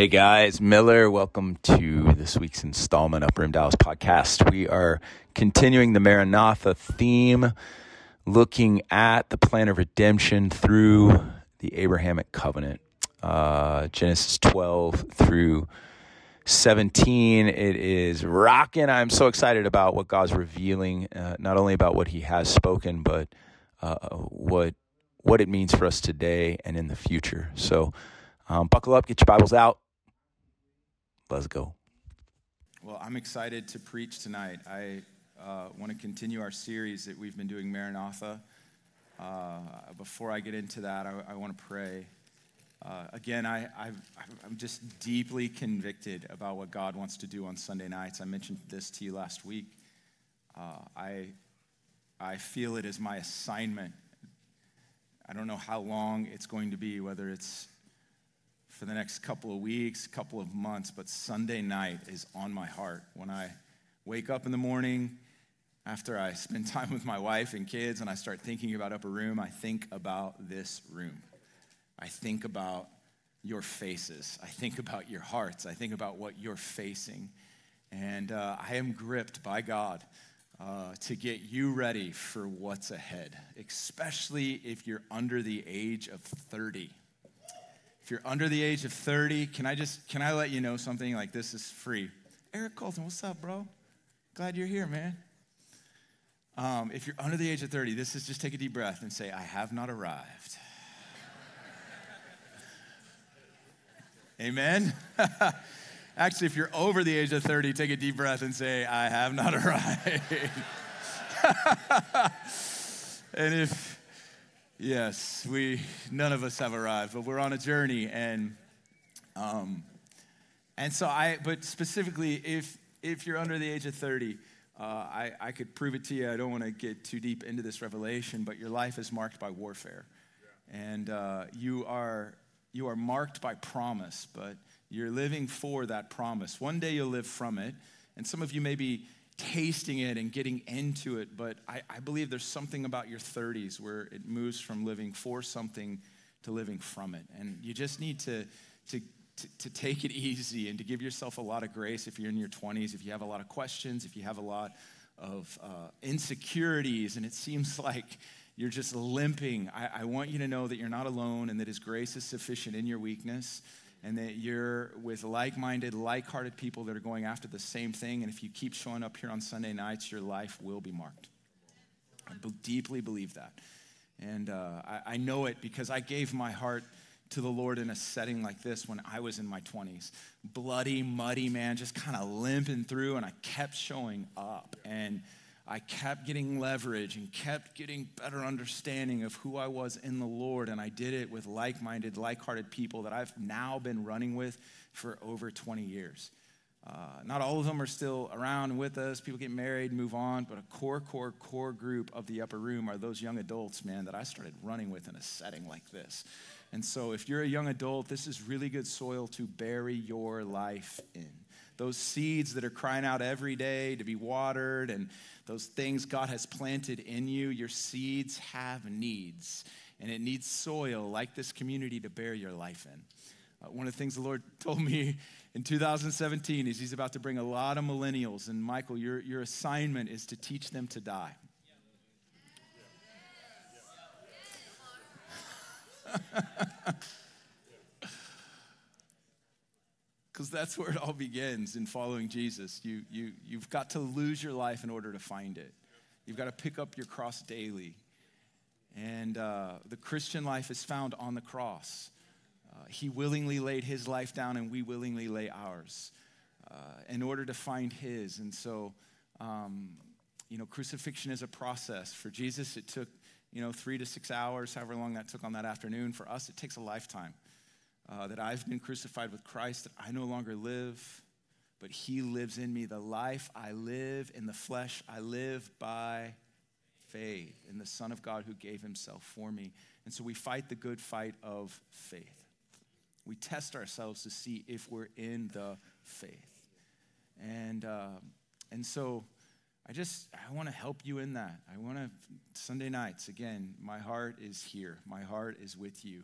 Hey guys, Miller, welcome to this week's installment of Room Dallas podcast. We are continuing the Maranatha theme, looking at the plan of redemption through the Abrahamic covenant. Uh, Genesis 12 through 17. It is rocking. I'm so excited about what God's revealing, uh, not only about what He has spoken, but uh, what what it means for us today and in the future. So, um, buckle up, get your Bibles out. Let's go. Well, I'm excited to preach tonight. I uh, want to continue our series that we've been doing, Maranatha. Uh, before I get into that, I, I want to pray. Uh, again, I, am just deeply convicted about what God wants to do on Sunday nights. I mentioned this to you last week. Uh, I, I feel it as my assignment. I don't know how long it's going to be, whether it's for the next couple of weeks, couple of months, but Sunday night is on my heart. When I wake up in the morning, after I spend time with my wife and kids, and I start thinking about Upper Room, I think about this room. I think about your faces. I think about your hearts. I think about what you're facing. And uh, I am gripped by God uh, to get you ready for what's ahead, especially if you're under the age of 30 if you're under the age of 30, can I just can I let you know something like this is free? Eric Colton, what's up, bro? Glad you're here, man. Um, if you're under the age of 30, this is just take a deep breath and say, I have not arrived. Amen. Actually, if you're over the age of 30, take a deep breath and say, I have not arrived. and if Yes, we none of us have arrived, but we're on a journey, and um, and so I. But specifically, if if you're under the age of 30, uh, I I could prove it to you. I don't want to get too deep into this revelation, but your life is marked by warfare, yeah. and uh, you are you are marked by promise, but you're living for that promise. One day you'll live from it, and some of you may be tasting it and getting into it, but I, I, believe there's something about your 30s where it moves from living for something to living from it. And you just need to, to, to, to take it easy and to give yourself a lot of grace if you're in your 20s, if you have a lot of questions, if you have a lot of uh, insecurities, and it seems like you're just limping. I, I want you to know that you're not alone and that His grace is sufficient in your weakness and that you're with like minded, like hearted people that are going after the same thing. And if you keep showing up here on Sunday nights, your life will be marked. I deeply believe that. And uh, I, I know it because I gave my heart to the Lord in a setting like this when I was in my 20s. Bloody, muddy, man, just kind of limping through, and I kept showing up. And I kept getting leverage and kept getting better understanding of who I was in the Lord. And I did it with like minded, like hearted people that I've now been running with for over 20 years. Uh, not all of them are still around with us. People get married, move on, but a core, core, core group of the upper room are those young adults, man, that I started running with in a setting like this. And so, if you're a young adult, this is really good soil to bury your life in. Those seeds that are crying out every day to be watered and those things God has planted in you, your seeds have needs. And it needs soil like this community to bear your life in. Uh, one of the things the Lord told me in 2017 is He's about to bring a lot of millennials. And Michael, your, your assignment is to teach them to die. because that's where it all begins in following Jesus. You, you, you've got to lose your life in order to find it. You've got to pick up your cross daily. And uh, the Christian life is found on the cross. Uh, he willingly laid his life down, and we willingly lay ours uh, in order to find his. And so, um, you know, crucifixion is a process. For Jesus, it took, you know, three to six hours, however long that took on that afternoon. For us, it takes a lifetime uh, that I've been crucified with Christ, that I no longer live, but He lives in me. The life I live in the flesh, I live by faith in the Son of God who gave Himself for me. And so we fight the good fight of faith. We test ourselves to see if we're in the faith. And, uh, and so I just, I want to help you in that. I want to, Sunday nights, again, my heart is here. My heart is with you.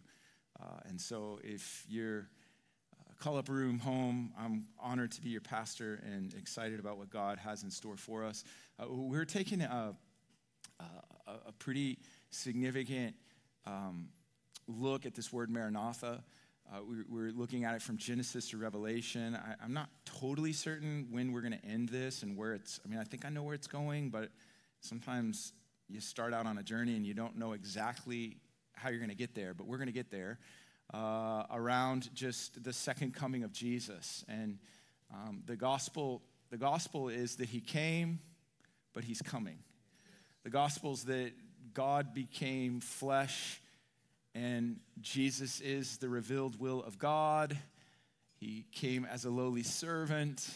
Uh, and so if you're uh, Call Upper Room home. I'm honored to be your pastor and excited about what God has in store for us. Uh, we're taking a, a, a pretty significant um, look at this word Maranatha. Uh, we, are looking at it from Genesis to Revelation. I, am not totally certain when we're going to end this and where it's, I mean, I think I know where it's going, but sometimes you start out on a journey and you don't know exactly how you're going to get there, but we're going to get there uh, around just the second coming of Jesus. And um, the gospel, the gospel is that he came, but he's coming. The gospel is that God became flesh and Jesus is the revealed will of God. He came as a lowly servant.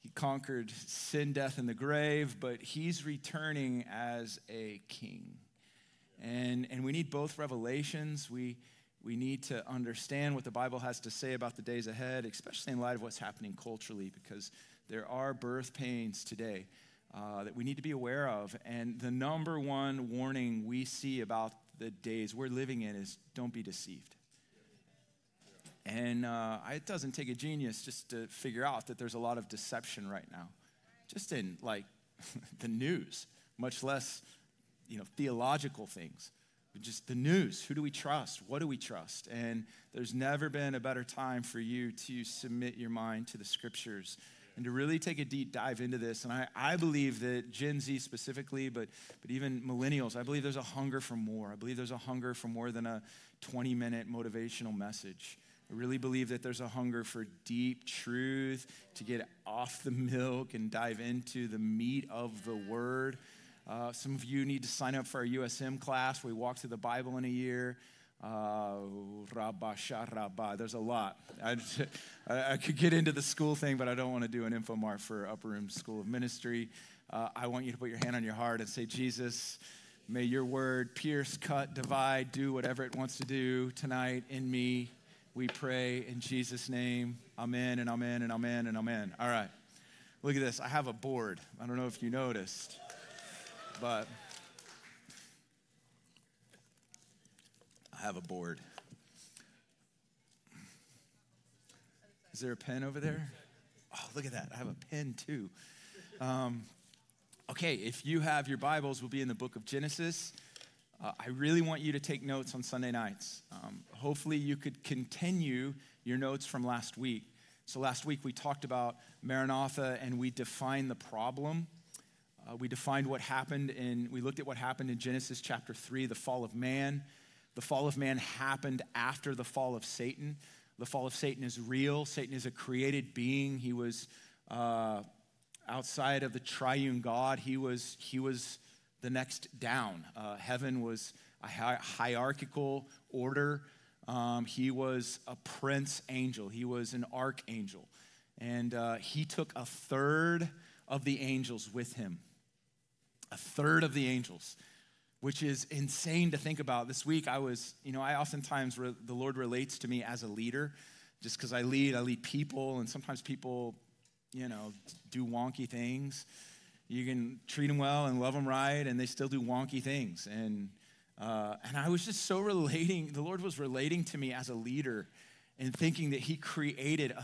He conquered sin, death, and the grave, but he's returning as a king. And, and we need both revelations. We, we need to understand what the Bible has to say about the days ahead, especially in light of what's happening culturally, because there are birth pains today uh, that we need to be aware of. And the number one warning we see about the days we're living in is don't be deceived. And uh, it doesn't take a genius just to figure out that there's a lot of deception right now, just in like the news, much less you know theological things just the news. Who do we trust? What do we trust? And there's never been a better time for you to submit your mind to the scriptures and to really take a deep dive into this. And I, I believe that Gen Z specifically, but, but even millennials, I believe there's a hunger for more. I believe there's a hunger for more than a 20 minute motivational message. I really believe that there's a hunger for deep truth, to get off the milk and dive into the meat of the word. Uh, some of you need to sign up for our USM class. We walk through the Bible in a year. Uh, There's a lot. I, I, could get into the school thing, but I don't want to do an infomart for Upper Room School of Ministry. Uh, I want you to put your hand on your heart and say, Jesus, may your word pierce, cut, divide, do whatever it wants to do tonight in me. We pray in Jesus' name. Amen and amen and amen and amen. All right. Look at this. I have a board. I don't know if you noticed. But I have a board. Is there a pen over there? Oh, look at that. I have a pen too. Um, okay, if you have your Bibles, we'll be in the book of Genesis. Uh, I really want you to take notes on Sunday nights. Um, hopefully, you could continue your notes from last week. So, last week we talked about Maranatha and we defined the problem uh, we defined what happened and we looked at what happened in Genesis chapter 3, the fall of man. The fall of man happened after the fall of Satan. The fall of Satan is real. Satan is a created being. He was uh, outside of the triune God. He was, he was the next down. Uh, heaven was a hierarchical order. Um, he was a prince angel, he was an archangel. And uh, he took a third of the angels with him a third of the angels, which is insane to think about. This week, I was, you know, I oftentimes, re- the Lord relates to me as a leader, just because I lead, I lead people, and sometimes people, you know, do wonky things. You can treat them well and love them right, and they still do wonky things. And, uh, and I was just so relating, the Lord was relating to me as a leader and thinking that He created a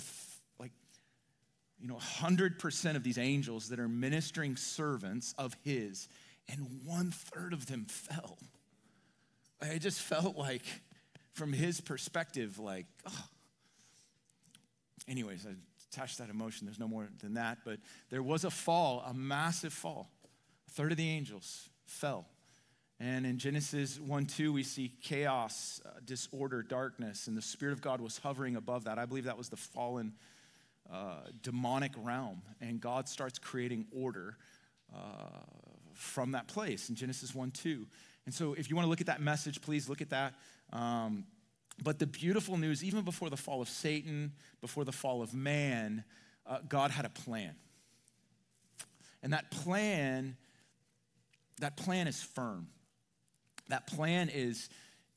you know, 100% of these angels that are ministering servants of his, and one third of them fell. I just felt like, from his perspective, like, oh. Anyways, I attached that emotion. There's no more than that. But there was a fall, a massive fall. A third of the angels fell. And in Genesis 1 2, we see chaos, uh, disorder, darkness, and the Spirit of God was hovering above that. I believe that was the fallen uh, demonic realm, and God starts creating order uh, from that place in Genesis 1 2. And so, if you want to look at that message, please look at that. Um, but the beautiful news, even before the fall of Satan, before the fall of man, uh, God had a plan. And that plan, that plan is firm. That plan is,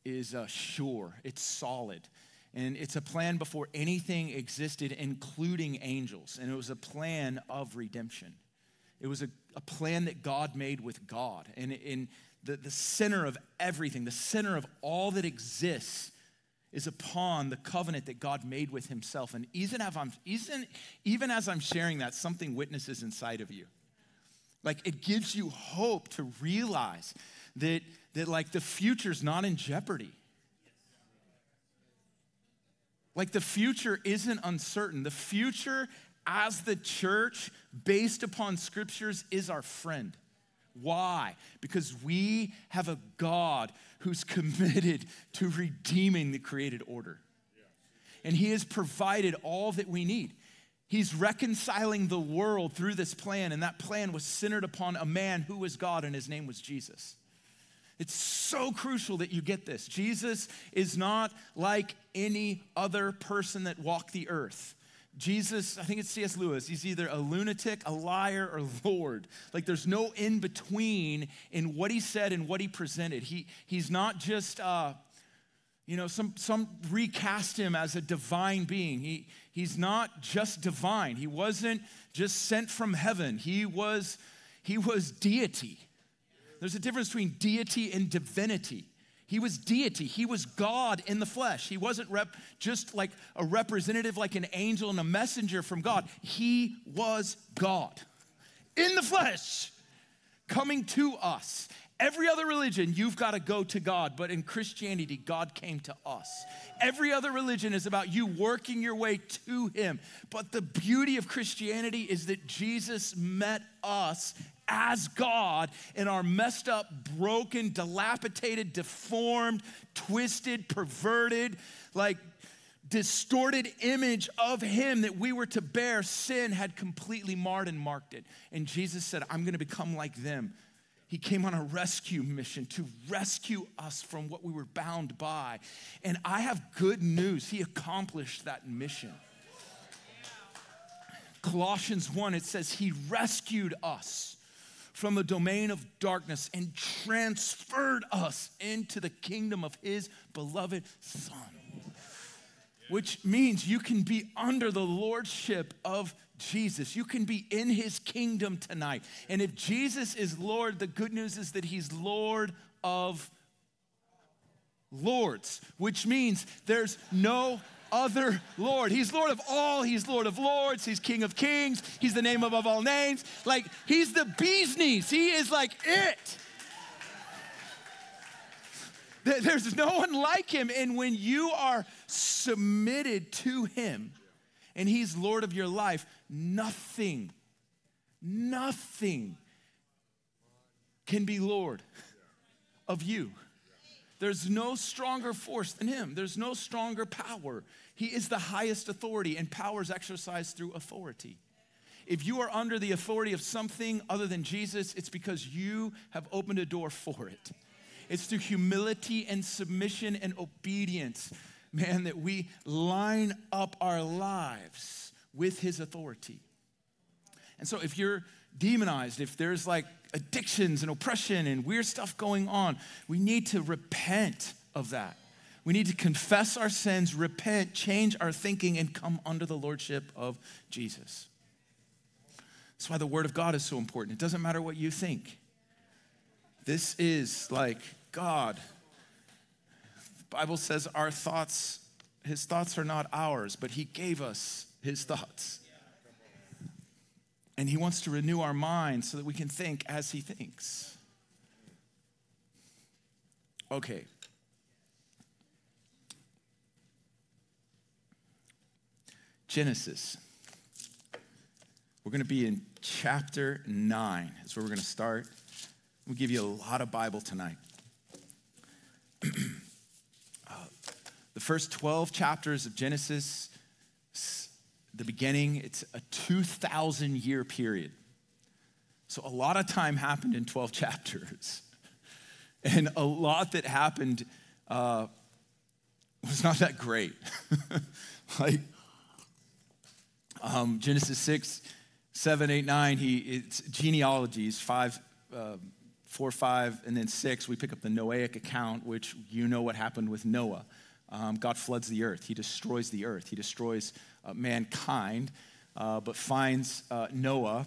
is uh, sure, it's solid. And it's a plan before anything existed, including angels. And it was a plan of redemption. It was a, a plan that God made with God. And in the, the center of everything, the center of all that exists, is upon the covenant that God made with himself. And even as I'm, even, even as I'm sharing that, something witnesses inside of you. Like it gives you hope to realize that, that like the future's not in jeopardy. Like the future isn't uncertain. The future as the church, based upon scriptures, is our friend. Why? Because we have a God who's committed to redeeming the created order. And He has provided all that we need. He's reconciling the world through this plan, and that plan was centered upon a man who was God, and his name was Jesus. It's so crucial that you get this. Jesus is not like any other person that walked the earth. Jesus, I think it's C.S. Lewis, he's either a lunatic, a liar, or Lord. Like there's no in between in what he said and what he presented. He, he's not just, uh, you know, some, some recast him as a divine being. He, he's not just divine. He wasn't just sent from heaven. He was, he was deity. There's a difference between deity and divinity. He was deity. He was God in the flesh. He wasn't rep- just like a representative, like an angel and a messenger from God. He was God in the flesh, coming to us. Every other religion, you've got to go to God, but in Christianity, God came to us. Every other religion is about you working your way to Him. But the beauty of Christianity is that Jesus met us as God in our messed up, broken, dilapidated, deformed, twisted, perverted, like distorted image of Him that we were to bear, sin had completely marred and marked it. And Jesus said, I'm gonna become like them. He came on a rescue mission to rescue us from what we were bound by. And I have good news. He accomplished that mission. Colossians 1, it says, He rescued us from the domain of darkness and transferred us into the kingdom of his beloved Son. Which means you can be under the lordship of Jesus. You can be in his kingdom tonight. And if Jesus is Lord, the good news is that he's Lord of lords, which means there's no other Lord. He's Lord of all. He's Lord of lords. He's King of kings. He's the name above all names. Like, he's the bee's knees. He is like it. There's no one like him. And when you are submitted to him and he's Lord of your life, nothing, nothing can be Lord of you. There's no stronger force than him. There's no stronger power. He is the highest authority, and power is exercised through authority. If you are under the authority of something other than Jesus, it's because you have opened a door for it. It's through humility and submission and obedience, man, that we line up our lives with his authority. And so if you're demonized, if there's like addictions and oppression and weird stuff going on, we need to repent of that. We need to confess our sins, repent, change our thinking, and come under the lordship of Jesus. That's why the Word of God is so important. It doesn't matter what you think. This is like God. The Bible says our thoughts, His thoughts are not ours, but He gave us His thoughts. And He wants to renew our minds so that we can think as He thinks. Okay. Genesis. We're going to be in chapter 9. That's where we're going to start. We'll give you a lot of Bible tonight. uh, the first 12 chapters of Genesis the beginning, it's a 2,000 year period. So a lot of time happened in 12 chapters. And a lot that happened uh, was not that great. like um, Genesis 6, 7, 8, 9, he, it's genealogies, 5, uh, 4, 5, and then 6. We pick up the Noahic account, which you know what happened with Noah. Um, God floods the earth, he destroys the earth, he destroys uh, mankind, uh, but finds uh, Noah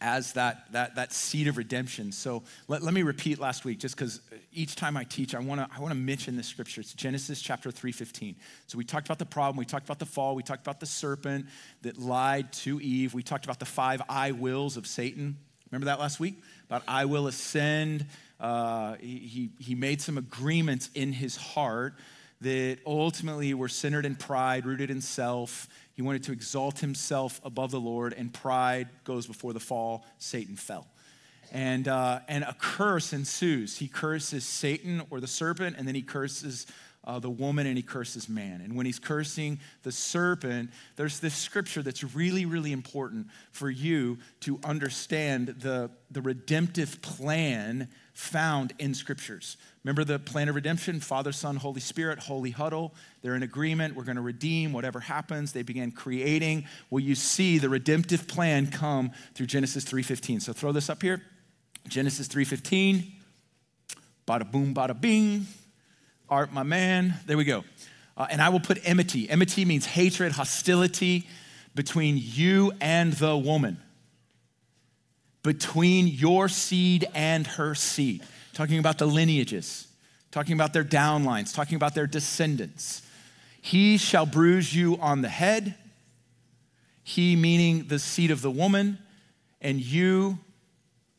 as that, that, that seed of redemption. So let, let me repeat last week, just because each time I teach, I want to I wanna mention this scripture. It's Genesis chapter 3.15. So we talked about the problem, we talked about the fall, we talked about the serpent that lied to Eve, we talked about the five I wills of Satan. Remember that last week? About I will ascend. Uh, he, he made some agreements in his heart that ultimately were centered in pride, rooted in self, he wanted to exalt himself above the Lord, and pride goes before the fall. Satan fell. And, uh, and a curse ensues. He curses Satan or the serpent, and then he curses uh, the woman and he curses man. And when he's cursing the serpent, there's this scripture that's really, really important for you to understand the, the redemptive plan found in scriptures. Remember the plan of redemption? Father, Son, Holy Spirit, holy huddle. They're in agreement. We're going to redeem whatever happens. They began creating. Well, you see the redemptive plan come through Genesis 3:15. So throw this up here. Genesis 3:15. Bada boom, bada bing. Art, my man. There we go. Uh, and I will put enmity. Enmity means hatred, hostility between you and the woman, between your seed and her seed talking about the lineages, talking about their downlines, talking about their descendants. He shall bruise you on the head, he meaning the seed of the woman, and you,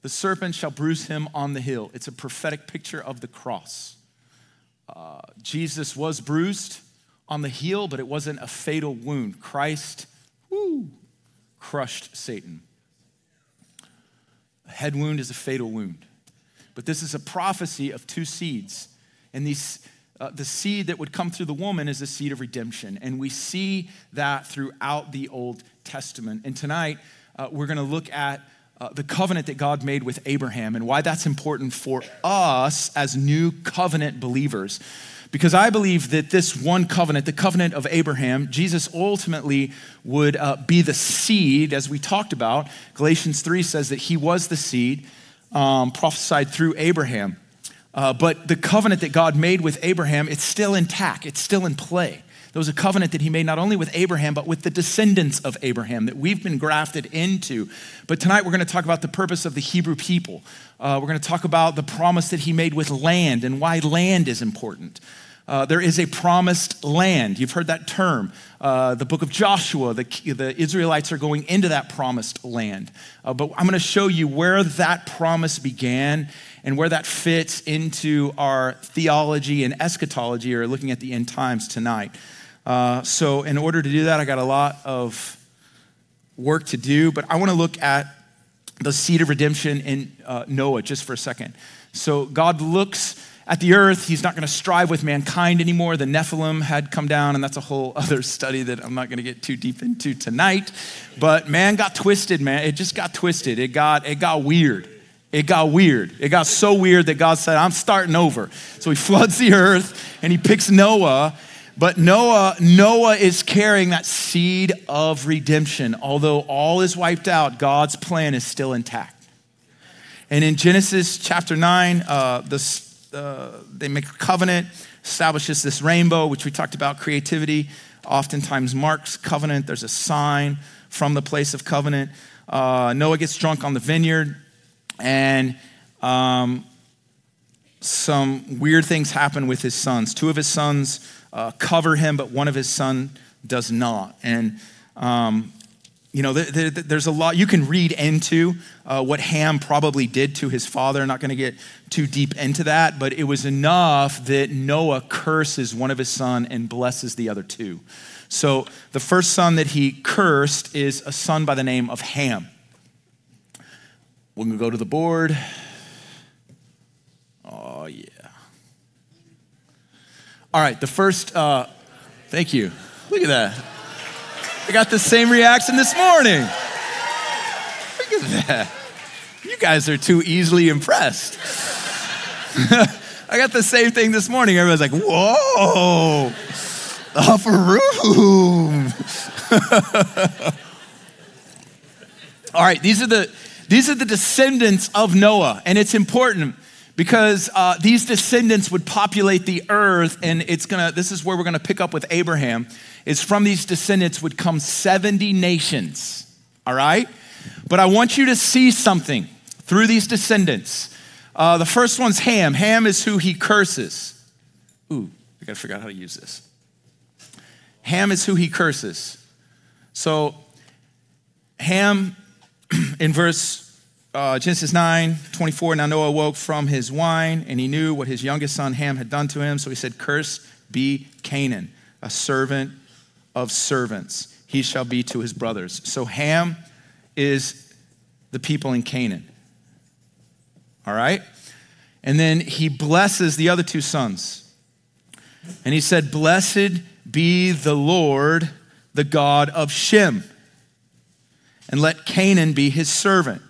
the serpent, shall bruise him on the heel. It's a prophetic picture of the cross. Uh, Jesus was bruised on the heel, but it wasn't a fatal wound. Christ woo, crushed Satan. A head wound is a fatal wound. But this is a prophecy of two seeds. And these, uh, the seed that would come through the woman is a seed of redemption. And we see that throughout the Old Testament. And tonight, uh, we're going to look at uh, the covenant that God made with Abraham and why that's important for us as new covenant believers. Because I believe that this one covenant, the covenant of Abraham, Jesus ultimately would uh, be the seed, as we talked about. Galatians 3 says that he was the seed um, prophesied through Abraham. Uh, but the covenant that God made with Abraham, it's still intact, it's still in play. There was a covenant that he made not only with Abraham, but with the descendants of Abraham that we've been grafted into. But tonight we're going to talk about the purpose of the Hebrew people. Uh, we're going to talk about the promise that he made with land and why land is important. Uh, there is a promised land. You've heard that term. Uh, the book of Joshua, the, the Israelites are going into that promised land. Uh, but I'm going to show you where that promise began and where that fits into our theology and eschatology, or looking at the end times tonight. Uh, so, in order to do that, I got a lot of work to do, but I want to look at the seed of redemption in uh, Noah just for a second. So, God looks at the earth. He's not going to strive with mankind anymore. The Nephilim had come down, and that's a whole other study that I'm not going to get too deep into tonight. But man got twisted, man. It just got twisted. It got, it got weird. It got weird. It got so weird that God said, I'm starting over. So he floods the earth and he picks Noah. But Noah, Noah is carrying that seed of redemption. Although all is wiped out, God's plan is still intact. And in Genesis chapter 9, uh, uh, they make a covenant, establishes this rainbow, which we talked about, creativity oftentimes marks covenant. There's a sign from the place of covenant. Uh, Noah gets drunk on the vineyard, and um, some weird things happen with his sons. Two of his sons uh, cover him, but one of his son does not. And um, you know, there, there, there's a lot you can read into uh, what Ham probably did to his father. I'm not going to get too deep into that, but it was enough that Noah curses one of his son and blesses the other two. So the first son that he cursed is a son by the name of Ham. We're going to go to the board. Oh, yeah. All right, the first, uh, thank you. Look at that. I got the same reaction this morning. Look at that. You guys are too easily impressed. I got the same thing this morning. Everybody's like, whoa, the upper room. All right, these are the these are the descendants of Noah, and it's important because uh, these descendants would populate the earth, and it's gonna. This is where we're gonna pick up with Abraham. Is from these descendants would come seventy nations. All right, But I want you to see something through these descendants. Uh, the first one's Ham. Ham is who he curses. Ooh, I gotta figure out how to use this. Ham is who he curses. So, Ham, in verse uh, Genesis 9 24, now Noah woke from his wine, and he knew what his youngest son Ham had done to him. So he said, Curse be Canaan, a servant of servants. He shall be to his brothers. So Ham is the people in Canaan. All right? And then he blesses the other two sons. And he said, Blessed be the Lord, the God of Shem, and let Canaan be his servant.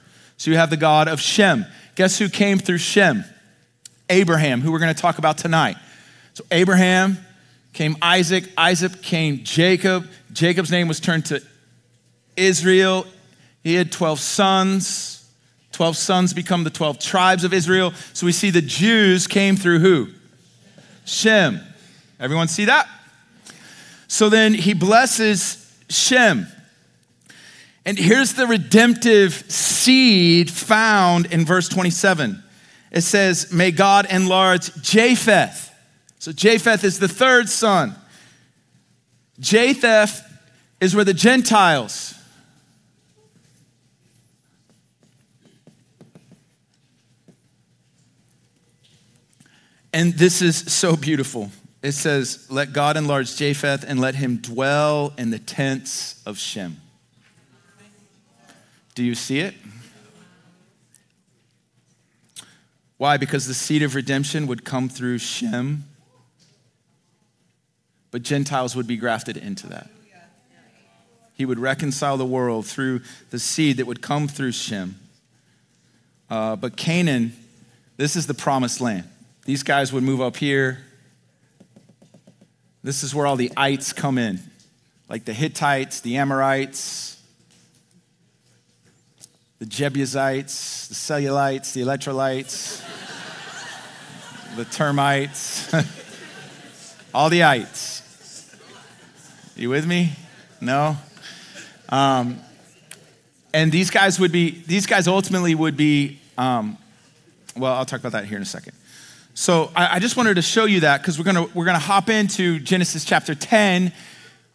So you have the God of Shem. Guess who came through Shem? Abraham, who we're going to talk about tonight. So Abraham came Isaac, Isaac came Jacob. Jacob's name was turned to Israel. He had 12 sons. 12 sons become the 12 tribes of Israel. So we see the Jews came through who? Shem. Everyone see that? So then he blesses Shem. And here's the redemptive seed found in verse 27. It says, May God enlarge Japheth. So Japheth is the third son. Japheth is where the Gentiles. And this is so beautiful. It says, Let God enlarge Japheth and let him dwell in the tents of Shem. Do you see it? Why? Because the seed of redemption would come through Shem, but Gentiles would be grafted into that. He would reconcile the world through the seed that would come through Shem. Uh, but Canaan, this is the promised land. These guys would move up here. This is where all the ites come in, like the Hittites, the Amorites, the Jebusites, the cellulites, the electrolytes, the termites, all the ites. You with me? No? Um, and these guys would be, these guys ultimately would be, um, well, I'll talk about that here in a second. So I, I just wanted to show you that because we're gonna we're gonna hop into Genesis chapter 10.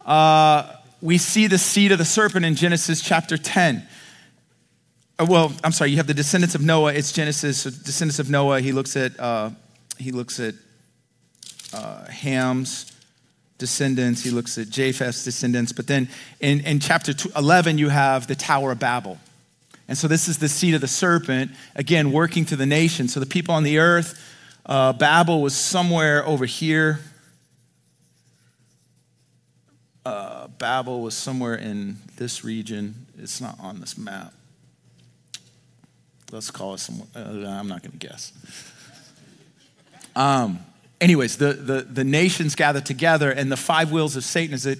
Uh, we see the seed of the serpent in Genesis chapter 10. Uh, well, I'm sorry, you have the descendants of Noah. It's Genesis, so descendants of Noah. He looks at, uh, he looks at uh, Ham's descendants. He looks at Japheth's descendants. But then in, in chapter 11, you have the Tower of Babel. And so this is the seed of the serpent, again, working to the nation. So the people on the earth, uh, Babel was somewhere over here. Uh, Babel was somewhere in this region. It's not on this map. Let's call it some, uh, I'm not going to guess. Um, anyways, the, the, the nations gather together, and the five wheels of Satan is it,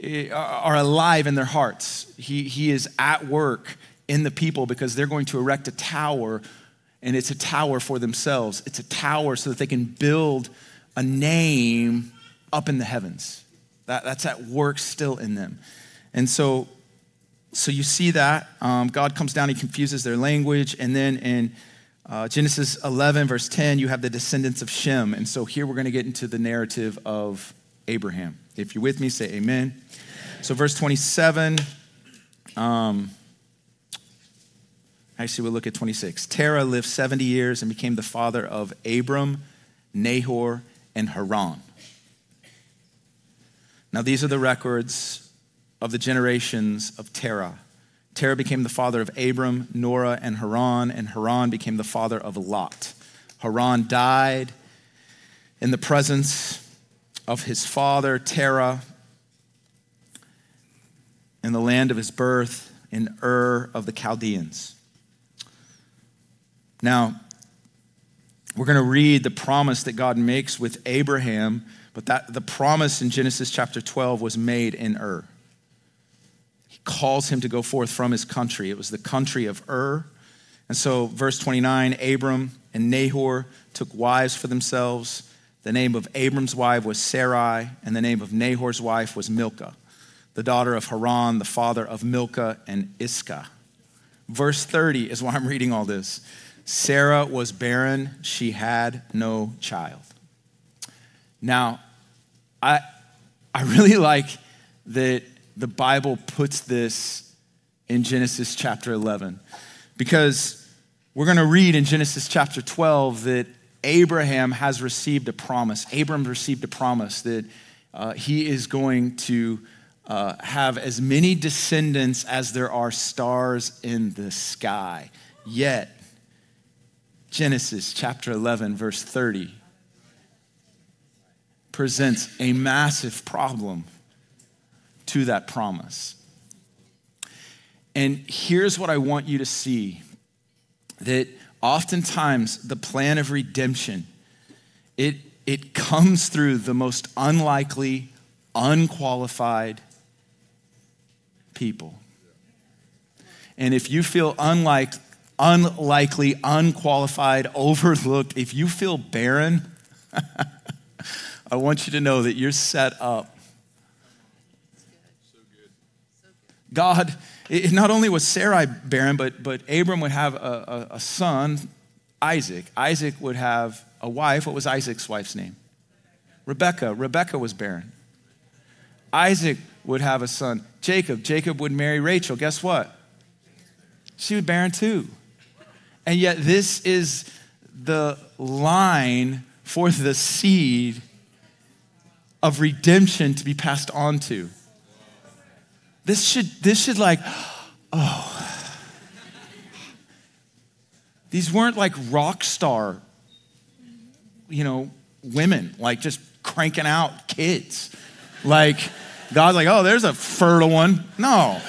eh, are alive in their hearts. He, he is at work in the people because they're going to erect a tower, and it's a tower for themselves. It's a tower so that they can build a name up in the heavens. That, that's at work still in them. And so so you see that. Um, God comes down, he confuses their language. And then in uh, Genesis 11, verse 10, you have the descendants of Shem. And so here we're going to get into the narrative of Abraham. If you're with me, say amen. So, verse 27, um, actually, we'll look at 26. Terah lived 70 years and became the father of Abram, Nahor, and Haran. Now, these are the records of the generations of Terah. Terah became the father of Abram, Nahor, and Haran, and Haran became the father of Lot. Haran died in the presence of his father, Terah, in the land of his birth, in Ur of the Chaldeans. Now, we're going to read the promise that God makes with Abraham, but that the promise in Genesis chapter 12 was made in Ur calls him to go forth from his country. It was the country of Ur. And so, verse 29 Abram and Nahor took wives for themselves. The name of Abram's wife was Sarai, and the name of Nahor's wife was Milcah, the daughter of Haran, the father of Milcah and Iscah. Verse 30 is why I'm reading all this. Sarah was barren, she had no child. Now, I, I really like that the Bible puts this in Genesis chapter 11 because we're going to read in Genesis chapter 12 that Abraham has received a promise. Abram received a promise that uh, he is going to uh, have as many descendants as there are stars in the sky. Yet, Genesis chapter 11, verse 30, presents a massive problem to that promise. And here's what I want you to see that oftentimes the plan of redemption it, it comes through the most unlikely unqualified people and if you feel unlike, unlikely unqualified overlooked if you feel barren i want you to know that you're set up god it, not only was Sarai barren, but, but Abram would have a, a, a son, Isaac. Isaac would have a wife. What was Isaac's wife's name? Rebecca. Rebecca was barren. Isaac would have a son, Jacob. Jacob would marry Rachel. Guess what? She was barren too. And yet, this is the line for the seed of redemption to be passed on to. This should, this should like, oh. These weren't like rock star, you know, women, like just cranking out kids. Like, God's like, oh, there's a fertile one. No.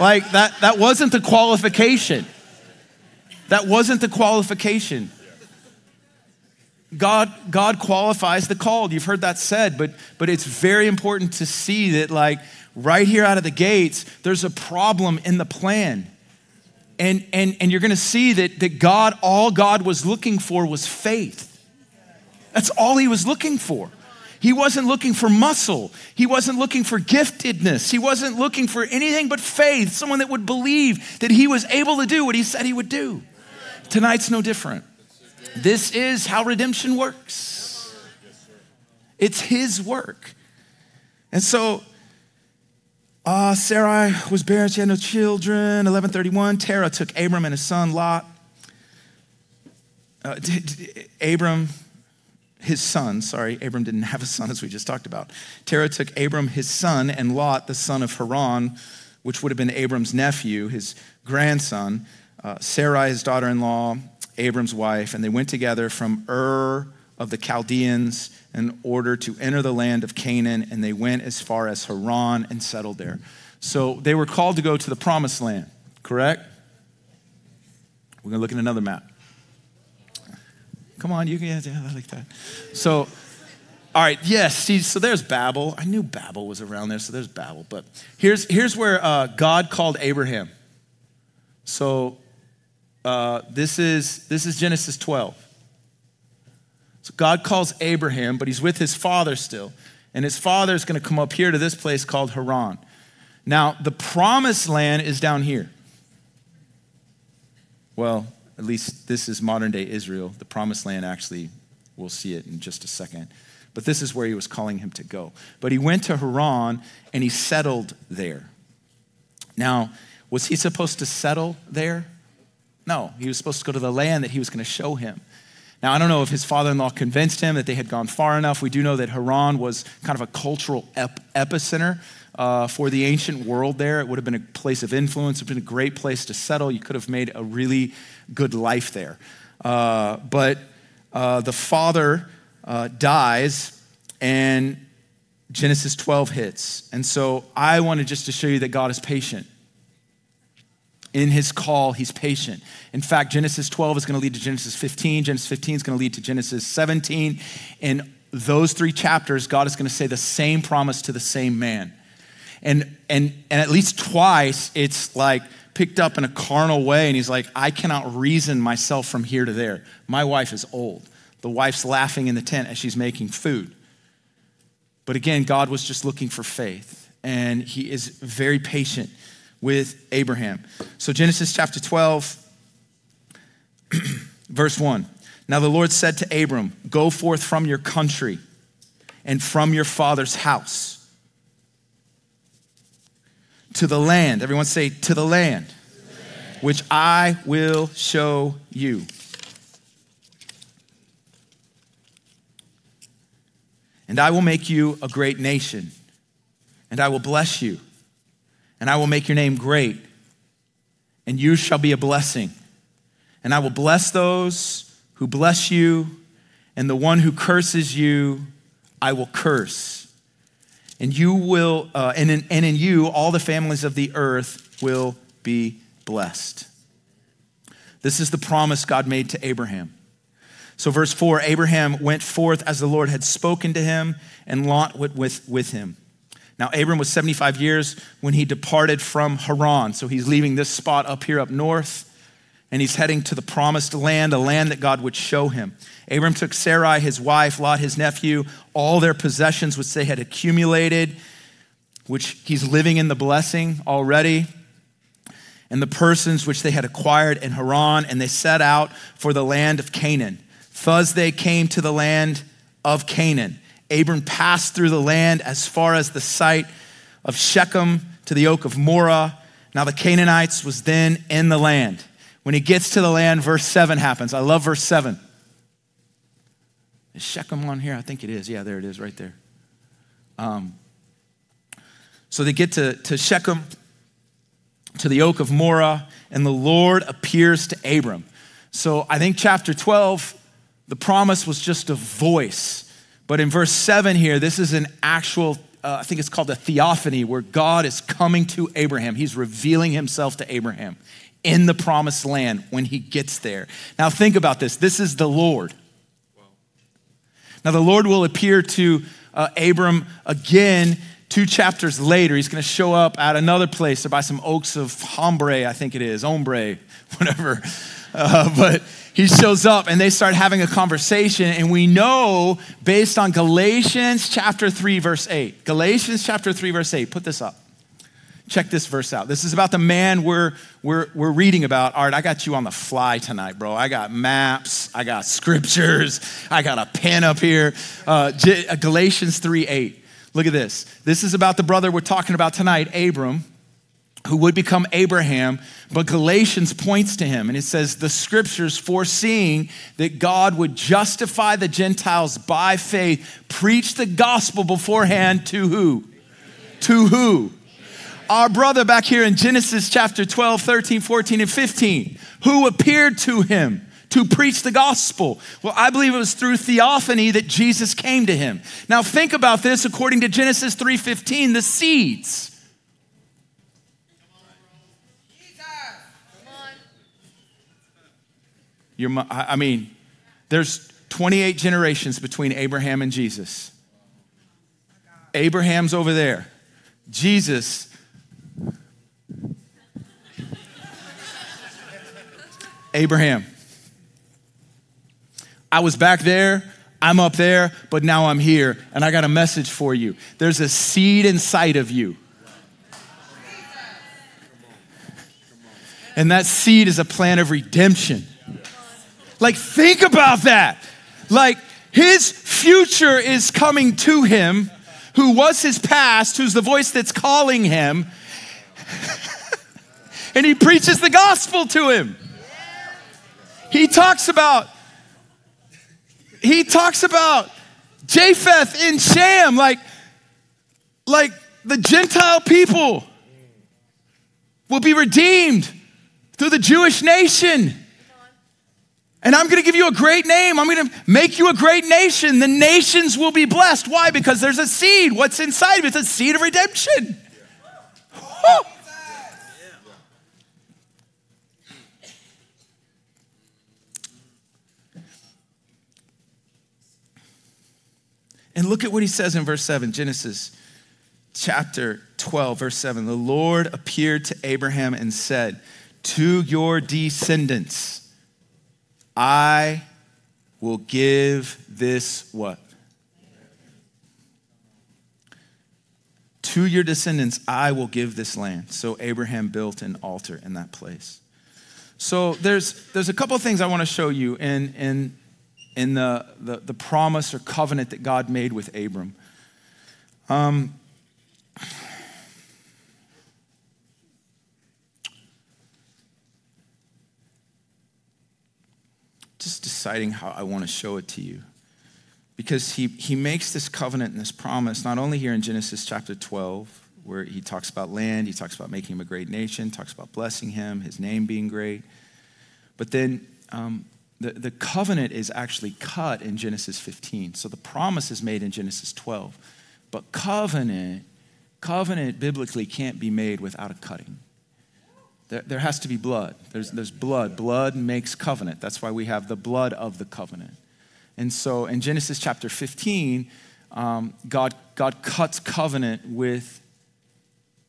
Like that, that wasn't the qualification. That wasn't the qualification. God, God qualifies the called. You've heard that said, but, but it's very important to see that, like, right here out of the gates, there's a problem in the plan. And, and, and you're going to see that, that God, all God was looking for was faith. That's all he was looking for. He wasn't looking for muscle. He wasn't looking for giftedness. He wasn't looking for anything but faith, someone that would believe that he was able to do what he said he would do. Tonight's no different. This is how redemption works. It's his work. And so uh, Sarai was barren, she had no children. 1131, Terah took Abram and his son Lot. Uh, d- d- Abram, his son, sorry, Abram didn't have a son as we just talked about. Terah took Abram, his son, and Lot, the son of Haran, which would have been Abram's nephew, his grandson, uh, Sarai, his daughter in law, Abram's wife, and they went together from Ur of the Chaldeans in order to enter the land of Canaan, and they went as far as Haran and settled there. So they were called to go to the promised land, correct? We're going to look at another map. Come on, you can, yeah, I like that. So, all right, yes, see, so there's Babel. I knew Babel was around there, so there's Babel. But here's, here's where uh, God called Abraham. So uh, this, is, this is Genesis 12. So God calls Abraham, but he's with his father still. And his father is going to come up here to this place called Haran. Now, the promised land is down here. Well, at least this is modern day Israel. The promised land, actually, we'll see it in just a second. But this is where he was calling him to go. But he went to Haran and he settled there. Now, was he supposed to settle there? No, he was supposed to go to the land that he was going to show him. Now, I don't know if his father in law convinced him that they had gone far enough. We do know that Haran was kind of a cultural ep- epicenter uh, for the ancient world there. It would have been a place of influence, it would have been a great place to settle. You could have made a really good life there. Uh, but uh, the father uh, dies, and Genesis 12 hits. And so I wanted just to show you that God is patient in his call, he's patient. In fact, Genesis 12 is going to lead to Genesis 15. Genesis 15 is going to lead to Genesis 17. In those three chapters, God is going to say the same promise to the same man. And, and, and at least twice, it's like picked up in a carnal way. And he's like, I cannot reason myself from here to there. My wife is old. The wife's laughing in the tent as she's making food. But again, God was just looking for faith. And he is very patient with Abraham. So, Genesis chapter 12, verse 1. Now the Lord said to Abram, Go forth from your country and from your father's house to the land. Everyone say, To the land, which I will show you. And I will make you a great nation, and I will bless you, and I will make your name great, and you shall be a blessing. And I will bless those who bless you, and the one who curses you, I will curse. And you will, uh, and, in, and in you, all the families of the earth will be blessed. This is the promise God made to Abraham. So, verse 4 Abraham went forth as the Lord had spoken to him, and Lot went with, with him. Now, Abram was 75 years when he departed from Haran. So, he's leaving this spot up here up north, and he's heading to the promised land, a land that God would show him. Abram took Sarai, his wife, Lot, his nephew, all their possessions which they had accumulated, which he's living in the blessing already, and the persons which they had acquired in Haran, and they set out for the land of Canaan. Thus they came to the land of Canaan. Abram passed through the land as far as the site of Shechem to the oak of Moreh. Now the Canaanites was then in the land. When he gets to the land, verse 7 happens. I love verse 7. Is Shechem on here? I think it is. Yeah, there it is, right there. Um, so they get to, to Shechem, to the oak of Moreh, and the Lord appears to Abram. So I think chapter 12 the promise was just a voice. But in verse 7 here, this is an actual, uh, I think it's called a theophany, where God is coming to Abraham. He's revealing himself to Abraham in the promised land when he gets there. Now, think about this this is the Lord. Now, the Lord will appear to uh, Abram again two chapters later. He's going to show up at another place by some oaks of Hombre, I think it is, Ombre, whatever. Uh, but he shows up and they start having a conversation. And we know based on Galatians chapter 3, verse 8. Galatians chapter 3, verse 8. Put this up. Check this verse out. This is about the man we're, we're, we're reading about. Art, I got you on the fly tonight, bro. I got maps, I got scriptures, I got a pen up here. Uh, uh Galatians 3 8. Look at this. This is about the brother we're talking about tonight, Abram who would become Abraham, but Galatians points to him and it says, The scriptures foreseeing that God would justify the Gentiles by faith, preach the gospel beforehand to who? To who? Our brother back here in Genesis chapter 12, 13, 14, and 15, who appeared to him to preach the gospel. Well, I believe it was through theophany that Jesus came to him. Now think about this according to Genesis 3:15, the seeds Your, I mean, there's 28 generations between Abraham and Jesus. Abraham's over there. Jesus. Abraham. I was back there, I'm up there, but now I'm here, and I got a message for you. There's a seed inside of you. And that seed is a plan of redemption. Like, think about that. Like, his future is coming to him, who was his past, who's the voice that's calling him, and he preaches the gospel to him. He talks about, he talks about Japheth in Shem, like, like the Gentile people will be redeemed through the Jewish nation. And I'm going to give you a great name. I'm going to make you a great nation. The nations will be blessed. Why? Because there's a seed. What's inside of it? It's a seed of redemption. And look at what he says in verse 7, Genesis chapter 12, verse 7. The Lord appeared to Abraham and said, To your descendants, I will give this what? To your descendants, I will give this land. So Abraham built an altar in that place. So there's, there's a couple things I want to show you in, in, in the, the, the promise or covenant that God made with Abram. Um, just deciding how I want to show it to you. Because he, he makes this covenant and this promise, not only here in Genesis chapter 12, where he talks about land, he talks about making him a great nation, talks about blessing him, his name being great. But then um, the, the covenant is actually cut in Genesis 15. So the promise is made in Genesis 12. But covenant, covenant biblically can't be made without a cutting. There, there has to be blood. There's, there's blood. Blood makes covenant. That's why we have the blood of the covenant. And so in Genesis chapter 15, um, God, God cuts covenant with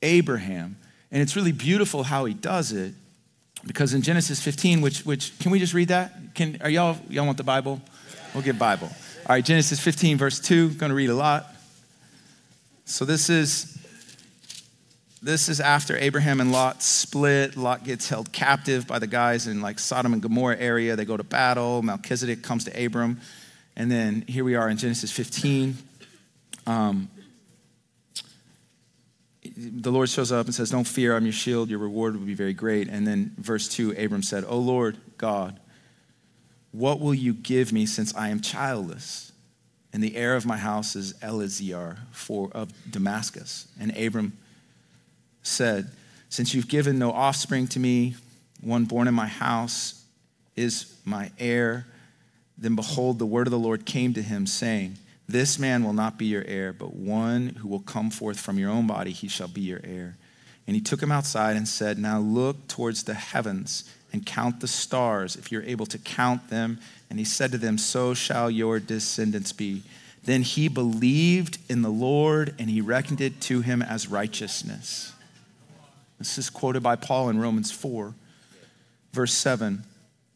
Abraham. And it's really beautiful how he does it because in Genesis 15, which, which can we just read that? Can, are y'all, y'all want the Bible? We'll get Bible. All right, Genesis 15, verse 2, going to read a lot. So this is this is after Abraham and Lot split. Lot gets held captive by the guys in like Sodom and Gomorrah area. They go to battle. Melchizedek comes to Abram. And then here we are in Genesis 15. Um, the Lord shows up and says, Don't fear, I'm your shield, your reward will be very great. And then verse 2, Abram said, O Lord God, what will you give me since I am childless? And the heir of my house is Eliezer for, of Damascus. And Abram said, Since you've given no offspring to me, one born in my house is my heir. Then behold, the word of the Lord came to him, saying, This man will not be your heir, but one who will come forth from your own body, he shall be your heir. And he took him outside and said, Now look towards the heavens and count the stars, if you're able to count them. And he said to them, So shall your descendants be. Then he believed in the Lord, and he reckoned it to him as righteousness. This is quoted by Paul in Romans 4, verse 7.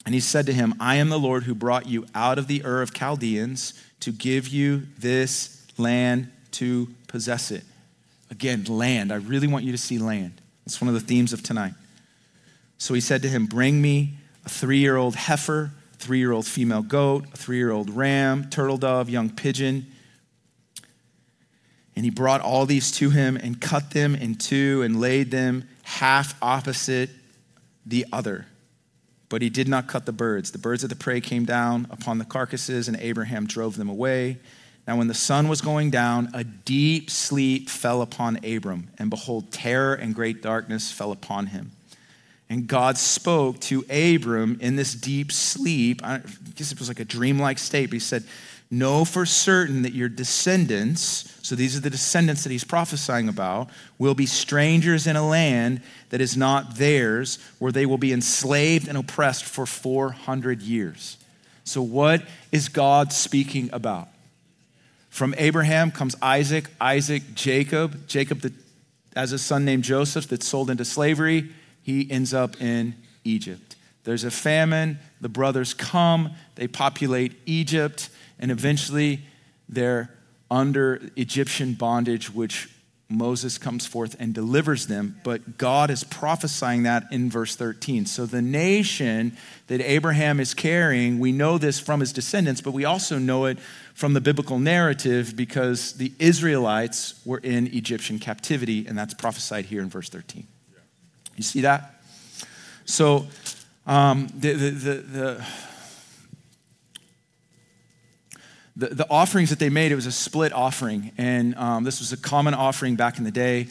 And he said to him, I am the Lord who brought you out of the Ur of Chaldeans to give you this land to possess it. Again, land. I really want you to see land. That's one of the themes of tonight. So he said to him, Bring me a three year old heifer, three year old female goat, a three year old ram, turtle dove, young pigeon and he brought all these to him and cut them in two and laid them half opposite the other. But he did not cut the birds. The birds of the prey came down upon the carcasses, and Abraham drove them away. Now, when the sun was going down, a deep sleep fell upon Abram, and behold, terror and great darkness fell upon him. And God spoke to Abram in this deep sleep. I guess it was like a dreamlike state, but he said, Know for certain that your descendants, so these are the descendants that he's prophesying about, will be strangers in a land that is not theirs, where they will be enslaved and oppressed for 400 years. So, what is God speaking about? From Abraham comes Isaac, Isaac, Jacob. Jacob the, as a son named Joseph that's sold into slavery, he ends up in Egypt. There's a famine, the brothers come, they populate Egypt and eventually they're under Egyptian bondage, which Moses comes forth and delivers them, but God is prophesying that in verse 13. So the nation that Abraham is carrying, we know this from his descendants, but we also know it from the biblical narrative because the Israelites were in Egyptian captivity, and that's prophesied here in verse 13. You see that? So um, the, the, the, the the, the offerings that they made, it was a split offering. And um, this was a common offering back in the day.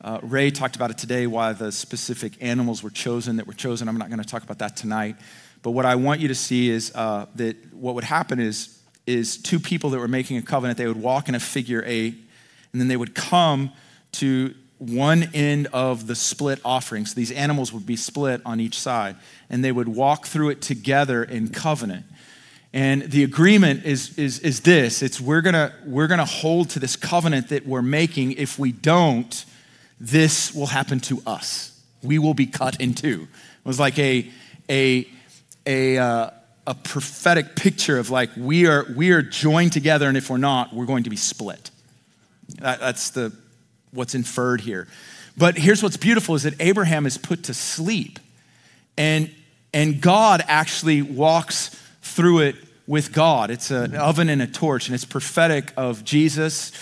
Uh, Ray talked about it today, why the specific animals were chosen that were chosen. I'm not going to talk about that tonight. But what I want you to see is uh, that what would happen is, is two people that were making a covenant, they would walk in a figure eight, and then they would come to one end of the split offering. So these animals would be split on each side, and they would walk through it together in covenant. And the agreement is, is, is this it's we're gonna, we're gonna hold to this covenant that we're making. If we don't, this will happen to us. We will be cut in two. It was like a, a, a, uh, a prophetic picture of like we are, we are joined together, and if we're not, we're going to be split. That, that's the what's inferred here. But here's what's beautiful is that Abraham is put to sleep. And, and God actually walks through it with God. It's an oven and a torch, and it's prophetic of Jesus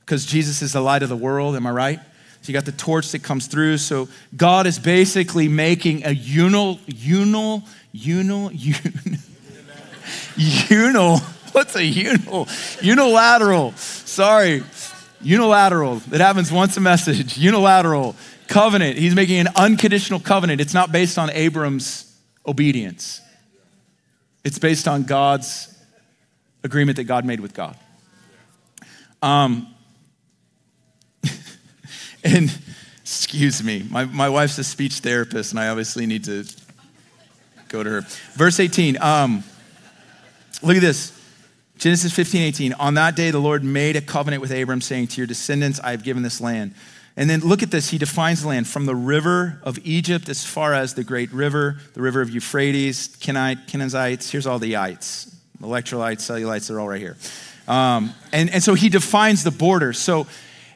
because Jesus is the light of the world. Am I right? So you got the torch that comes through. So God is basically making a unal, unal, unal, unal. What's a unal? Unilateral. Sorry. Unilateral. It happens once a message. Unilateral. Covenant. He's making an unconditional covenant. It's not based on Abram's obedience, it's based on God's agreement that God made with God. Um, and excuse me, my, my wife's a speech therapist, and I obviously need to go to her. Verse 18. Um, look at this. Genesis 15, 18. On that day, the Lord made a covenant with Abram, saying, To your descendants, I have given this land. And then look at this. He defines land from the river of Egypt as far as the great river, the river of Euphrates, Kenite, Kenizzites. Here's all the ites electrolytes, cellulites, they're all right here. Um, and, and so he defines the borders. So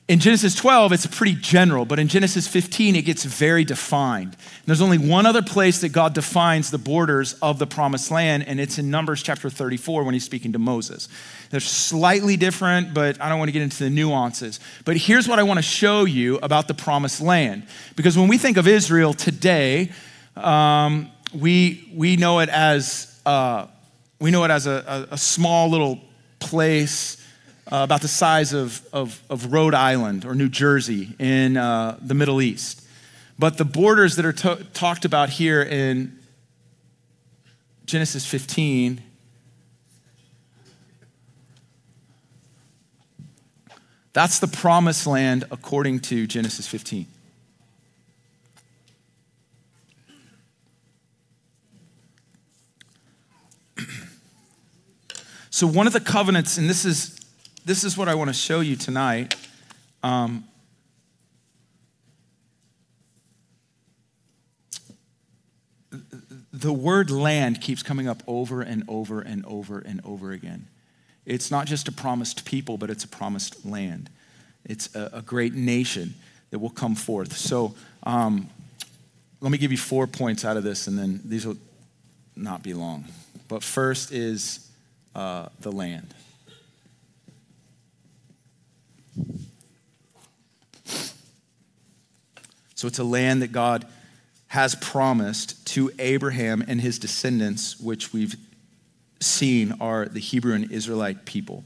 in Genesis 12, it's pretty general, but in Genesis 15, it gets very defined. And there's only one other place that God defines the borders of the promised land, and it's in Numbers chapter 34 when he's speaking to Moses. They're slightly different, but I don't want to get into the nuances. But here's what I want to show you about the promised land. Because when we think of Israel today, um, we, we know it as, uh, we know it as a, a, a small little place uh, about the size of, of, of, Rhode Island or New Jersey in uh, the Middle East. But the borders that are to- talked about here in Genesis 15 that's the promised land according to Genesis 15. So, one of the covenants, and this is this is what I want to show you tonight. Um, the word land keeps coming up over and over and over and over again. It's not just a promised people, but it's a promised land. It's a, a great nation that will come forth. So um, let me give you four points out of this, and then these will not be long. But first is uh, the land. So it's a land that God has promised to Abraham and his descendants, which we've seen are the Hebrew and Israelite people.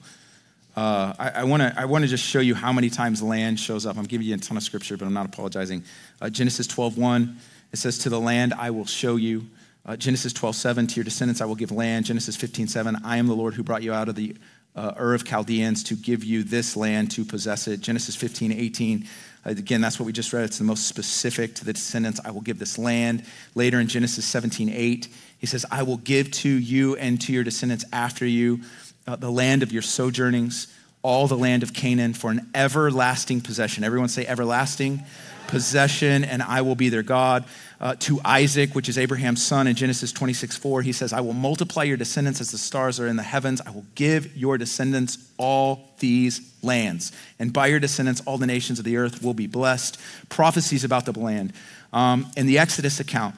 Uh, I, want to I just show you how many times land shows up. I'm giving you a ton of scripture, but I'm not apologizing. Uh, Genesis 12.1, it says, To the land I will show you. Uh, Genesis 12.7, To your descendants I will give land. Genesis 15.7, I am the Lord who brought you out of the uh, Ur of Chaldeans to give you this land to possess it. Genesis 15, 18. Again, that's what we just read. It's the most specific to the descendants. I will give this land. Later in Genesis 17, 8, he says, I will give to you and to your descendants after you uh, the land of your sojournings, all the land of Canaan for an everlasting possession. Everyone say everlasting possession, and I will be their God uh, to Isaac, which is Abraham's son in Genesis 26 4. He says, I will multiply your descendants as the stars are in the heavens. I will give your descendants all these lands. And by your descendants, all the nations of the earth will be blessed. Prophecies about the land. Um, in the Exodus account,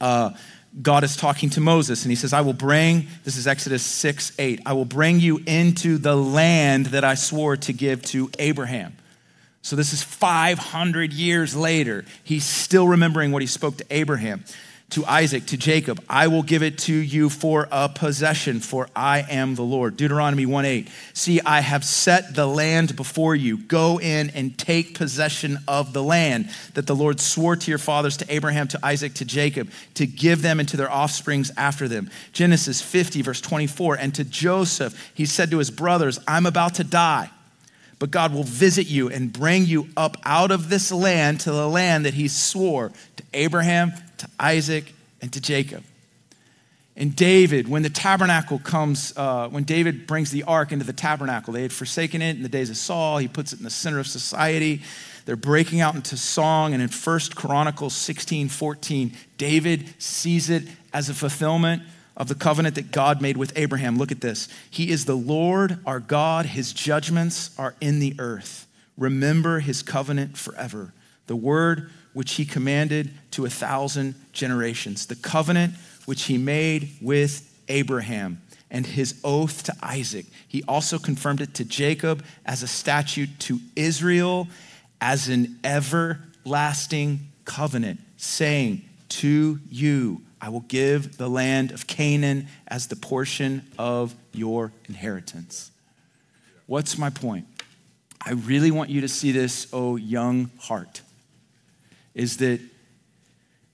uh, God is talking to Moses and he says, I will bring, this is Exodus 6 8, I will bring you into the land that I swore to give to Abraham. So this is 500 years later. He's still remembering what he spoke to Abraham, to Isaac, to Jacob. I will give it to you for a possession, for I am the Lord. Deuteronomy 1 8. See, I have set the land before you. Go in and take possession of the land that the Lord swore to your fathers, to Abraham, to Isaac, to Jacob, to give them and to their offsprings after them. Genesis 50, verse 24. And to Joseph, he said to his brothers, I'm about to die but God will visit you and bring you up out of this land to the land that he swore to Abraham, to Isaac, and to Jacob. And David, when the tabernacle comes, uh, when David brings the ark into the tabernacle, they had forsaken it in the days of Saul. He puts it in the center of society. They're breaking out into song. And in 1 Chronicles 16 14, David sees it as a fulfillment of the covenant that God made with Abraham. Look at this. He is the Lord our God, his judgments are in the earth. remember his covenant forever, the word which he commanded to a thousand generations, the covenant which he made with Abraham and his oath to Isaac. He also confirmed it to Jacob as a statute to Israel as an everlasting covenant, saying, To you I will give the land of Canaan as the portion of your inheritance. What's my point? I really want you to see this, oh young heart, is that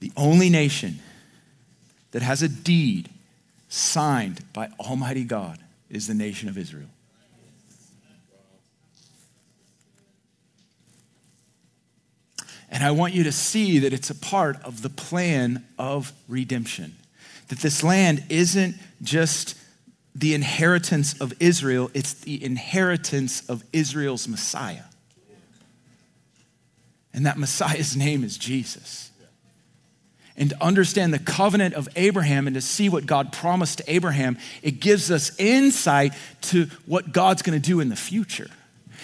the only nation that has a deed signed by Almighty God is the nation of Israel. And I want you to see that it's a part of the plan of redemption. That this land isn't just the inheritance of Israel, it's the inheritance of Israel's Messiah. And that Messiah's name is Jesus. And to understand the covenant of Abraham and to see what God promised to Abraham, it gives us insight to what God's gonna do in the future.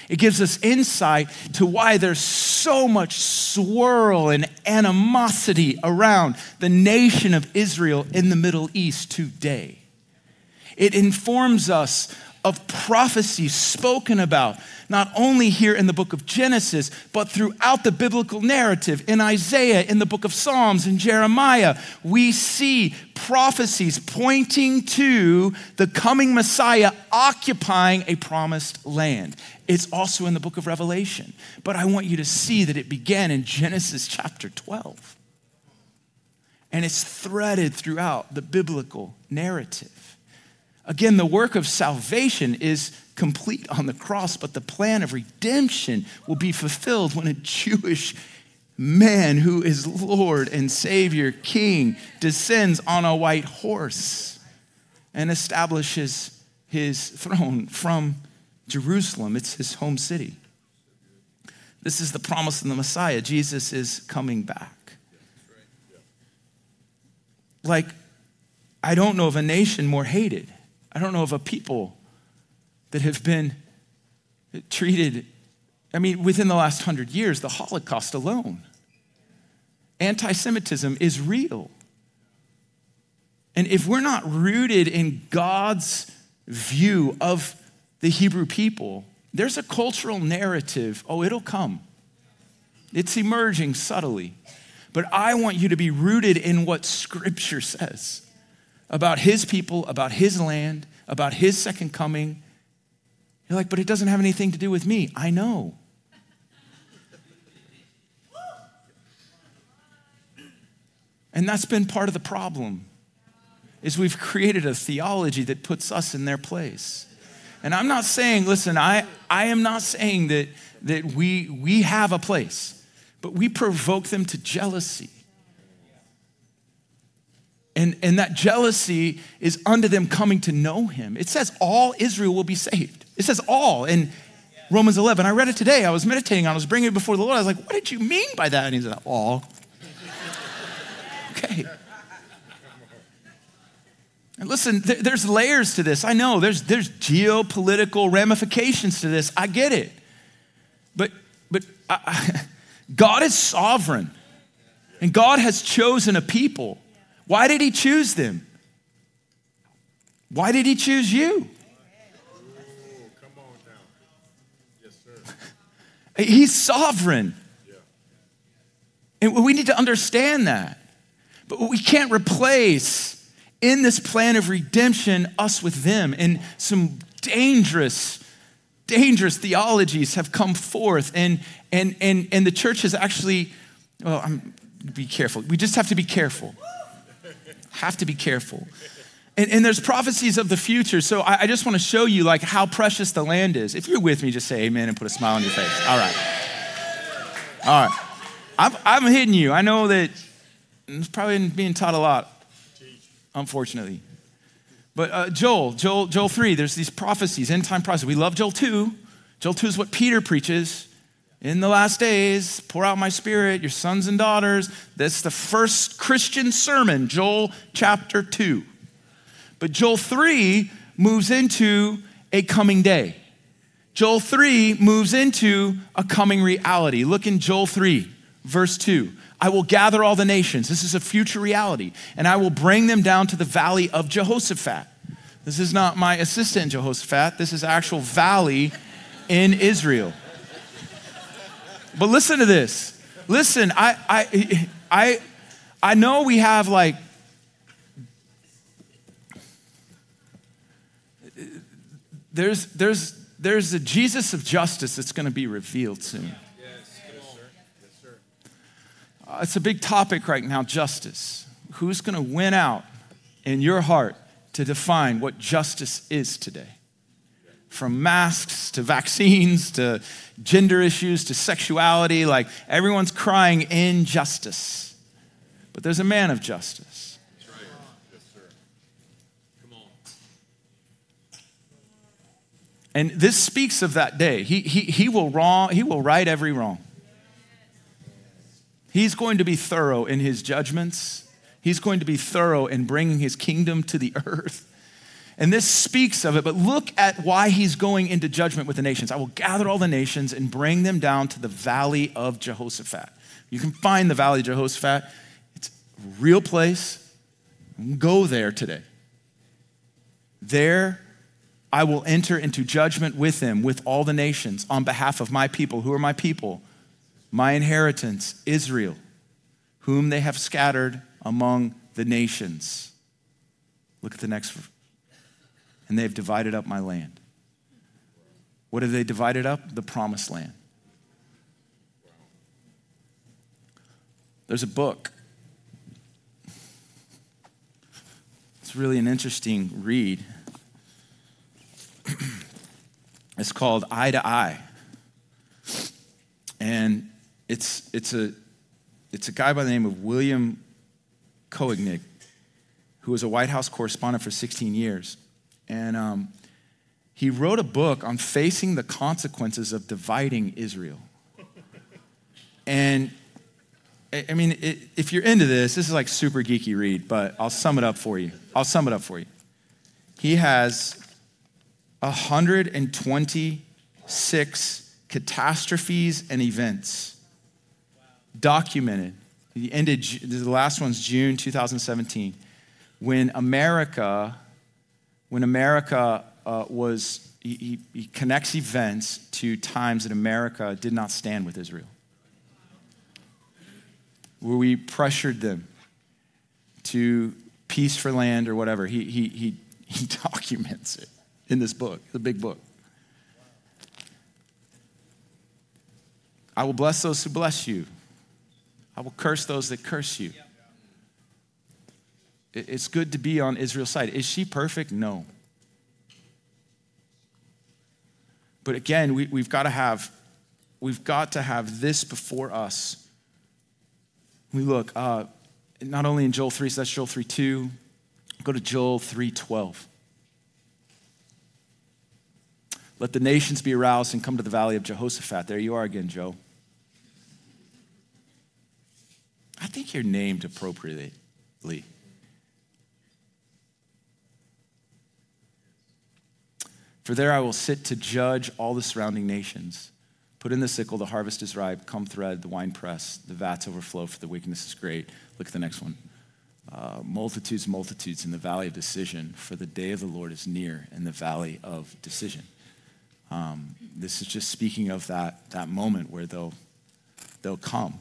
It gives us insight to why there's so much swirl and animosity around the nation of Israel in the Middle East today. It informs us of prophecies spoken about, not only here in the book of Genesis, but throughout the biblical narrative. In Isaiah, in the book of Psalms, in Jeremiah, we see prophecies pointing to the coming Messiah occupying a promised land. It's also in the book of Revelation. But I want you to see that it began in Genesis chapter 12. And it's threaded throughout the biblical narrative. Again, the work of salvation is complete on the cross, but the plan of redemption will be fulfilled when a Jewish man who is Lord and Savior, King, descends on a white horse and establishes his throne from Jerusalem. It's his home city. This is the promise of the Messiah. Jesus is coming back. Like, I don't know of a nation more hated I don't know of a people that have been treated, I mean, within the last hundred years, the Holocaust alone. Anti Semitism is real. And if we're not rooted in God's view of the Hebrew people, there's a cultural narrative. Oh, it'll come. It's emerging subtly. But I want you to be rooted in what Scripture says about his people, about his land, about his second coming. You're like, but it doesn't have anything to do with me. I know. And that's been part of the problem is we've created a theology that puts us in their place. And I'm not saying, listen, I, I am not saying that, that we, we have a place, but we provoke them to jealousy. And, and that jealousy is unto them coming to know him. It says all Israel will be saved. It says all in Romans 11. I read it today. I was meditating on it. I was bringing it before the Lord. I was like, what did you mean by that? And he said, all. okay. And listen, th- there's layers to this. I know there's, there's geopolitical ramifications to this. I get it. But, but I, God is sovereign, and God has chosen a people why did he choose them? Why did he choose you? He's sovereign. And we need to understand that. But we can't replace in this plan of redemption us with them. And some dangerous, dangerous theologies have come forth. And, and, and, and the church has actually, well, I'm, be careful. We just have to be careful have to be careful. And, and, there's prophecies of the future. So I, I just want to show you like how precious the land is. If you're with me, just say amen and put a smile on your face. All right. All right. I'm, I'm hitting you. I know that it's probably being taught a lot, unfortunately. But uh, Joel, Joel, Joel 3, there's these prophecies, end time prophecies. We love Joel 2. Joel 2 is what Peter preaches. In the last days, pour out my spirit, your sons and daughters. That's the first Christian sermon, Joel chapter 2. But Joel 3 moves into a coming day. Joel 3 moves into a coming reality. Look in Joel 3, verse 2. I will gather all the nations. This is a future reality. And I will bring them down to the valley of Jehoshaphat. This is not my assistant Jehoshaphat. This is actual valley in Israel. But listen to this. Listen, I, I, I, I know we have like there's, there's, there's a Jesus of justice that's going to be revealed soon. It's a big topic right now justice. Who's going to win out in your heart to define what justice is today? From masks to vaccines to gender issues to sexuality, like everyone's crying injustice. But there's a man of justice. And this speaks of that day. He, he, he, will wrong, he will right every wrong. He's going to be thorough in his judgments. He's going to be thorough in bringing his kingdom to the earth. And this speaks of it, but look at why he's going into judgment with the nations. I will gather all the nations and bring them down to the valley of Jehoshaphat. You can find the valley of Jehoshaphat, it's a real place. Go there today. There I will enter into judgment with them, with all the nations, on behalf of my people. Who are my people? My inheritance, Israel, whom they have scattered among the nations. Look at the next. And they have divided up my land. What have they divided up? The promised land. There's a book. It's really an interesting read. it's called Eye to Eye. And it's, it's, a, it's a guy by the name of William Koenig, who was a White House correspondent for 16 years. And um, he wrote a book on facing the consequences of dividing Israel. And I mean, it, if you're into this, this is like super geeky read, but I'll sum it up for you. I'll sum it up for you. He has 126 catastrophes and events documented. The ended, the last one's June 2017, when America, when America uh, was, he, he connects events to times that America did not stand with Israel, where we pressured them to peace for land or whatever. He, he, he, he documents it in this book, the big book. I will bless those who bless you. I will curse those that curse you. It's good to be on Israel's side. Is she perfect? No. But again, we, have got to have we've got to have this before us. We look uh, not only in Joel 3, so that's Joel 3 2. Go to Joel 3 12. Let the nations be aroused and come to the valley of Jehoshaphat. There you are again, Joe. I think you're named appropriately. For there I will sit to judge all the surrounding nations. Put in the sickle, the harvest is ripe. Come thread the wine press. The vats overflow, for the wickedness is great. Look at the next one. Uh, multitudes, multitudes in the valley of decision, for the day of the Lord is near in the valley of decision. Um, this is just speaking of that, that moment where they'll, they'll come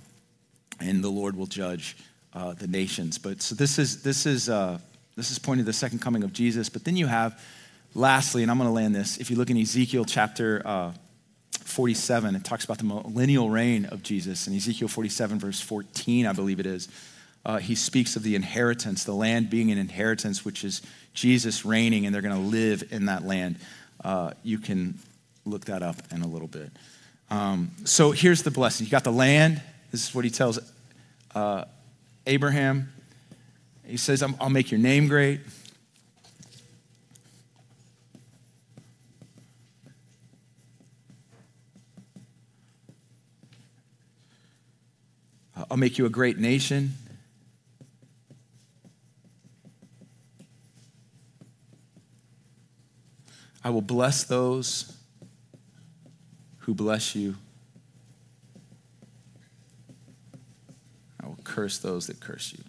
and the Lord will judge uh, the nations. But so this is, this, is, uh, this is pointing to the second coming of Jesus. But then you have, lastly, and I'm going to land this, if you look in Ezekiel chapter uh, 47, it talks about the millennial reign of Jesus. In Ezekiel 47, verse 14, I believe it is, uh, he speaks of the inheritance, the land being an inheritance, which is Jesus reigning, and they're going to live in that land. Uh, you can look that up in a little bit. Um, so here's the blessing. You got the land. This is what he tells uh, Abraham. He says, I'll make your name great. I'll make you a great nation. I will bless those who bless you. I will curse those that curse you.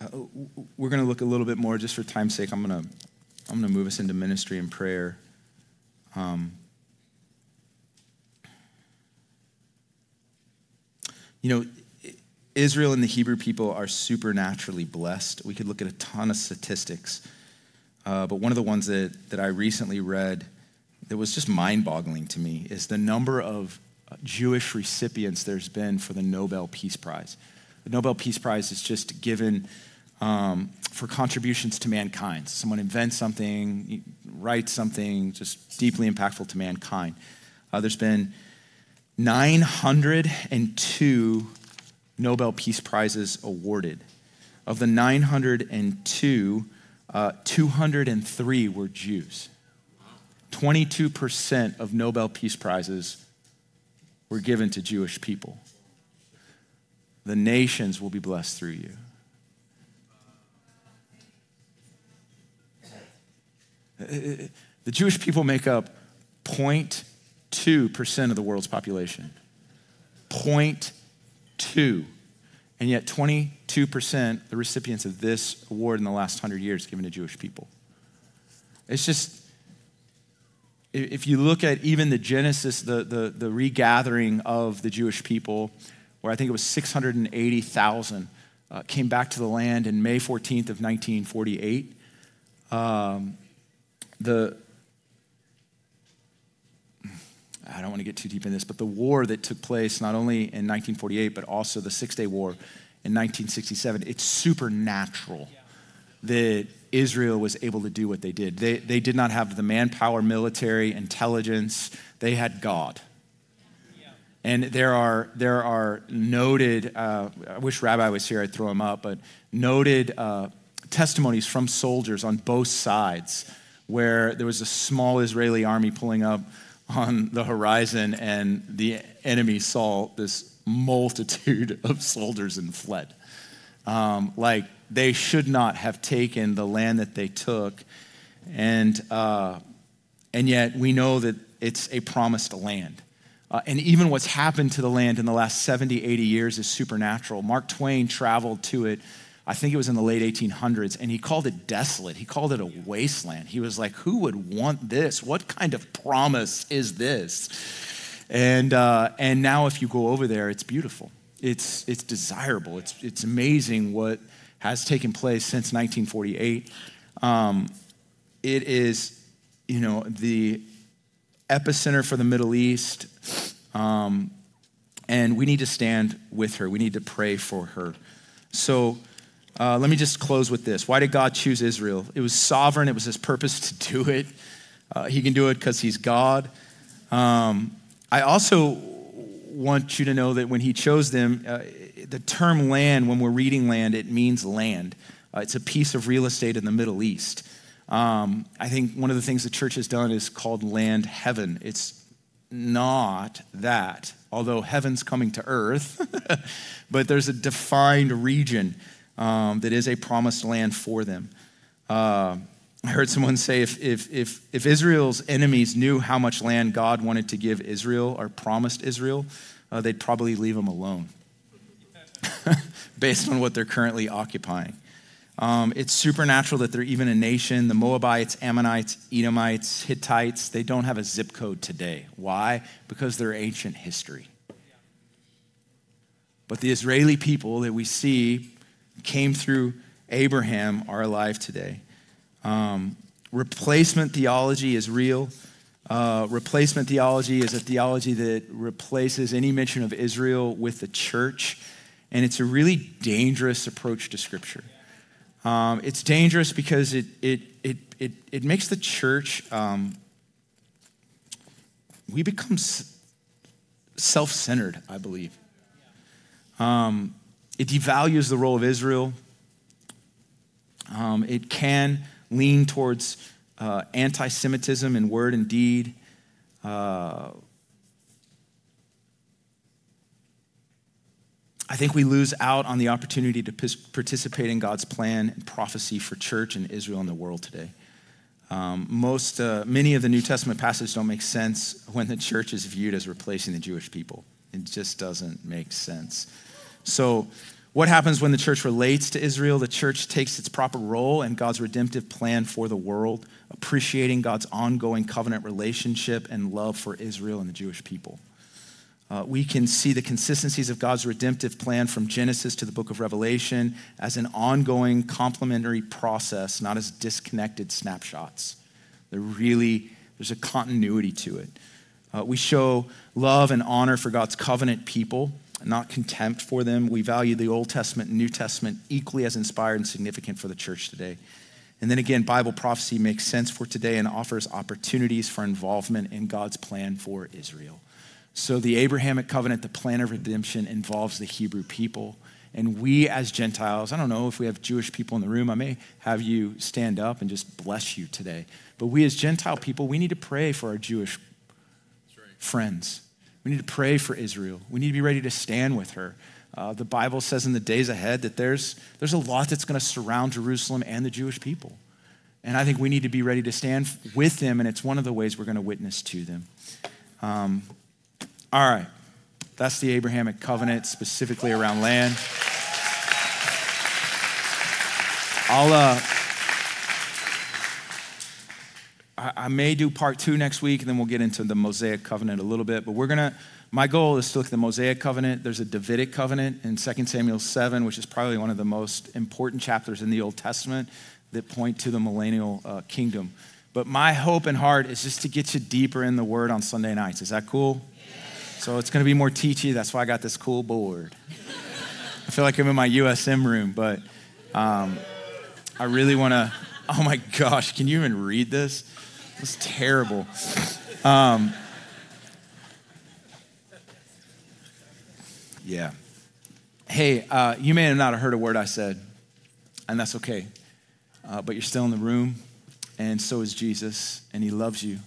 Uh, we're going to look a little bit more, just for time's sake. I'm going to I'm going to move us into ministry and prayer. Um, you know, Israel and the Hebrew people are supernaturally blessed. We could look at a ton of statistics. Uh, but one of the ones that, that I recently read that was just mind boggling to me is the number of Jewish recipients there's been for the Nobel Peace Prize. The Nobel Peace Prize is just given um, for contributions to mankind. Someone invents something, writes something just deeply impactful to mankind. Uh, there's been 902 Nobel Peace Prizes awarded. Of the 902, uh, 203 were Jews. 22% of Nobel Peace Prizes were given to Jewish people. The nations will be blessed through you. The Jewish people make up 0.2% of the world's population. 0.2. And yet, 22% the recipients of this award in the last 100 years given to Jewish people. It's just, if you look at even the Genesis, the, the, the regathering of the Jewish people, where I think it was 680,000 uh, came back to the land in May 14th of 1948. Um, the I don't want to get too deep in this, but the war that took place not only in 1948, but also the Six Day War in 1967, it's supernatural that Israel was able to do what they did. They, they did not have the manpower, military, intelligence, they had God. And there are, there are noted, uh, I wish Rabbi was here, I'd throw him up, but noted uh, testimonies from soldiers on both sides where there was a small Israeli army pulling up on the horizon, and the enemy saw this multitude of soldiers and fled. Um, like they should not have taken the land that they took, and uh, and yet we know that it's a promised land. Uh, and even what's happened to the land in the last 70, 80 years is supernatural. Mark Twain traveled to it I think it was in the late 1800s, and he called it desolate. He called it a wasteland. He was like, Who would want this? What kind of promise is this? And, uh, and now, if you go over there, it's beautiful. It's, it's desirable. It's, it's amazing what has taken place since 1948. Um, it is, you know, the epicenter for the Middle East. Um, and we need to stand with her. We need to pray for her. So, uh, let me just close with this. Why did God choose Israel? It was sovereign, it was his purpose to do it. Uh, he can do it because he's God. Um, I also want you to know that when he chose them, uh, the term land, when we're reading land, it means land. Uh, it's a piece of real estate in the Middle East. Um, I think one of the things the church has done is called land heaven. It's not that, although heaven's coming to earth, but there's a defined region um, that is a promised land for them. Uh, I heard someone say if, if, if, if Israel's enemies knew how much land God wanted to give Israel or promised Israel, uh, they'd probably leave them alone based on what they're currently occupying. Um, it's supernatural that they're even a nation. The Moabites, Ammonites, Edomites, Hittites, they don't have a zip code today. Why? Because they're ancient history. But the Israeli people that we see came through Abraham are alive today. Um, replacement theology is real. Uh, replacement theology is a theology that replaces any mention of Israel with the church, and it's a really dangerous approach to Scripture. Um, it's dangerous because it, it, it, it, it makes the church, um, we become self centered, I believe. Um, it devalues the role of Israel. Um, it can lean towards uh, anti Semitism in word and deed. Uh, I think we lose out on the opportunity to participate in God's plan and prophecy for church and Israel and the world today. Um, most, uh, many of the New Testament passages don't make sense when the church is viewed as replacing the Jewish people. It just doesn't make sense. So, what happens when the church relates to Israel? The church takes its proper role in God's redemptive plan for the world, appreciating God's ongoing covenant relationship and love for Israel and the Jewish people. Uh, we can see the consistencies of God's redemptive plan from Genesis to the book of Revelation as an ongoing complementary process, not as disconnected snapshots. They're really, there's a continuity to it. Uh, we show love and honor for God's covenant people, not contempt for them. We value the Old Testament and New Testament equally as inspired and significant for the church today. And then again, Bible prophecy makes sense for today and offers opportunities for involvement in God's plan for Israel. So the Abrahamic covenant, the plan of redemption, involves the Hebrew people. And we as Gentiles, I don't know if we have Jewish people in the room, I may have you stand up and just bless you today. But we as Gentile people, we need to pray for our Jewish right. friends. We need to pray for Israel. We need to be ready to stand with her. Uh, the Bible says in the days ahead that there's, there's a lot that's going to surround Jerusalem and the Jewish people. And I think we need to be ready to stand with them, and it's one of the ways we're going to witness to them. Um, all right. That's the Abrahamic covenant, specifically around land. I'll, uh, I, I may do part two next week, and then we'll get into the Mosaic covenant a little bit. But we're going to, my goal is to look at the Mosaic covenant. There's a Davidic covenant in 2 Samuel 7, which is probably one of the most important chapters in the Old Testament that point to the millennial uh, kingdom. But my hope and heart is just to get you deeper in the word on Sunday nights. Is that cool? So it's going to be more teachy. That's why I got this cool board. I feel like I'm in my USM room, but um, I really want to. Oh my gosh, can you even read this? It's terrible. Um, yeah. Hey, uh, you may not have not heard a word I said, and that's okay. Uh, but you're still in the room, and so is Jesus, and he loves you.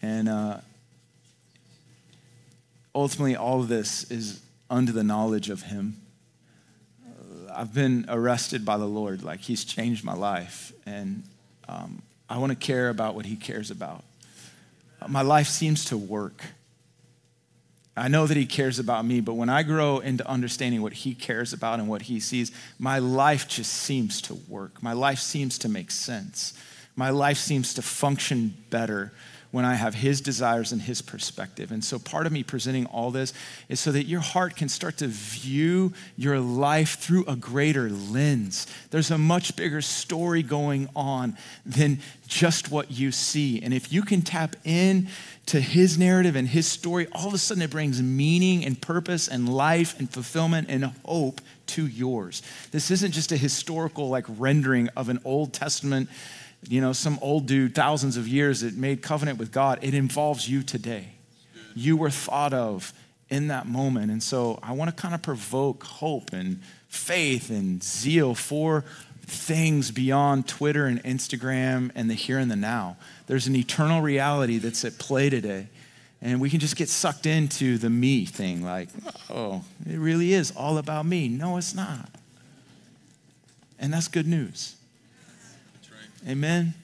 And uh, ultimately, all of this is under the knowledge of Him. Uh, I've been arrested by the Lord. Like, He's changed my life. And um, I want to care about what He cares about. My life seems to work. I know that He cares about me, but when I grow into understanding what He cares about and what He sees, my life just seems to work. My life seems to make sense. My life seems to function better when I have His desires and His perspective. And so, part of me presenting all this is so that your heart can start to view your life through a greater lens. There's a much bigger story going on than just what you see. And if you can tap in to His narrative and His story, all of a sudden it brings meaning and purpose and life and fulfillment and hope to yours. This isn't just a historical like rendering of an Old Testament you know, some old dude, thousands of years that made covenant with God. It involves you today. You were thought of in that moment. And so I want to kind of provoke hope and faith and zeal for things beyond Twitter and Instagram and the here and the now. There's an eternal reality that's at play today. And we can just get sucked into the me thing, like, oh, it really is all about me. No, it's not. And that's good news. Amen?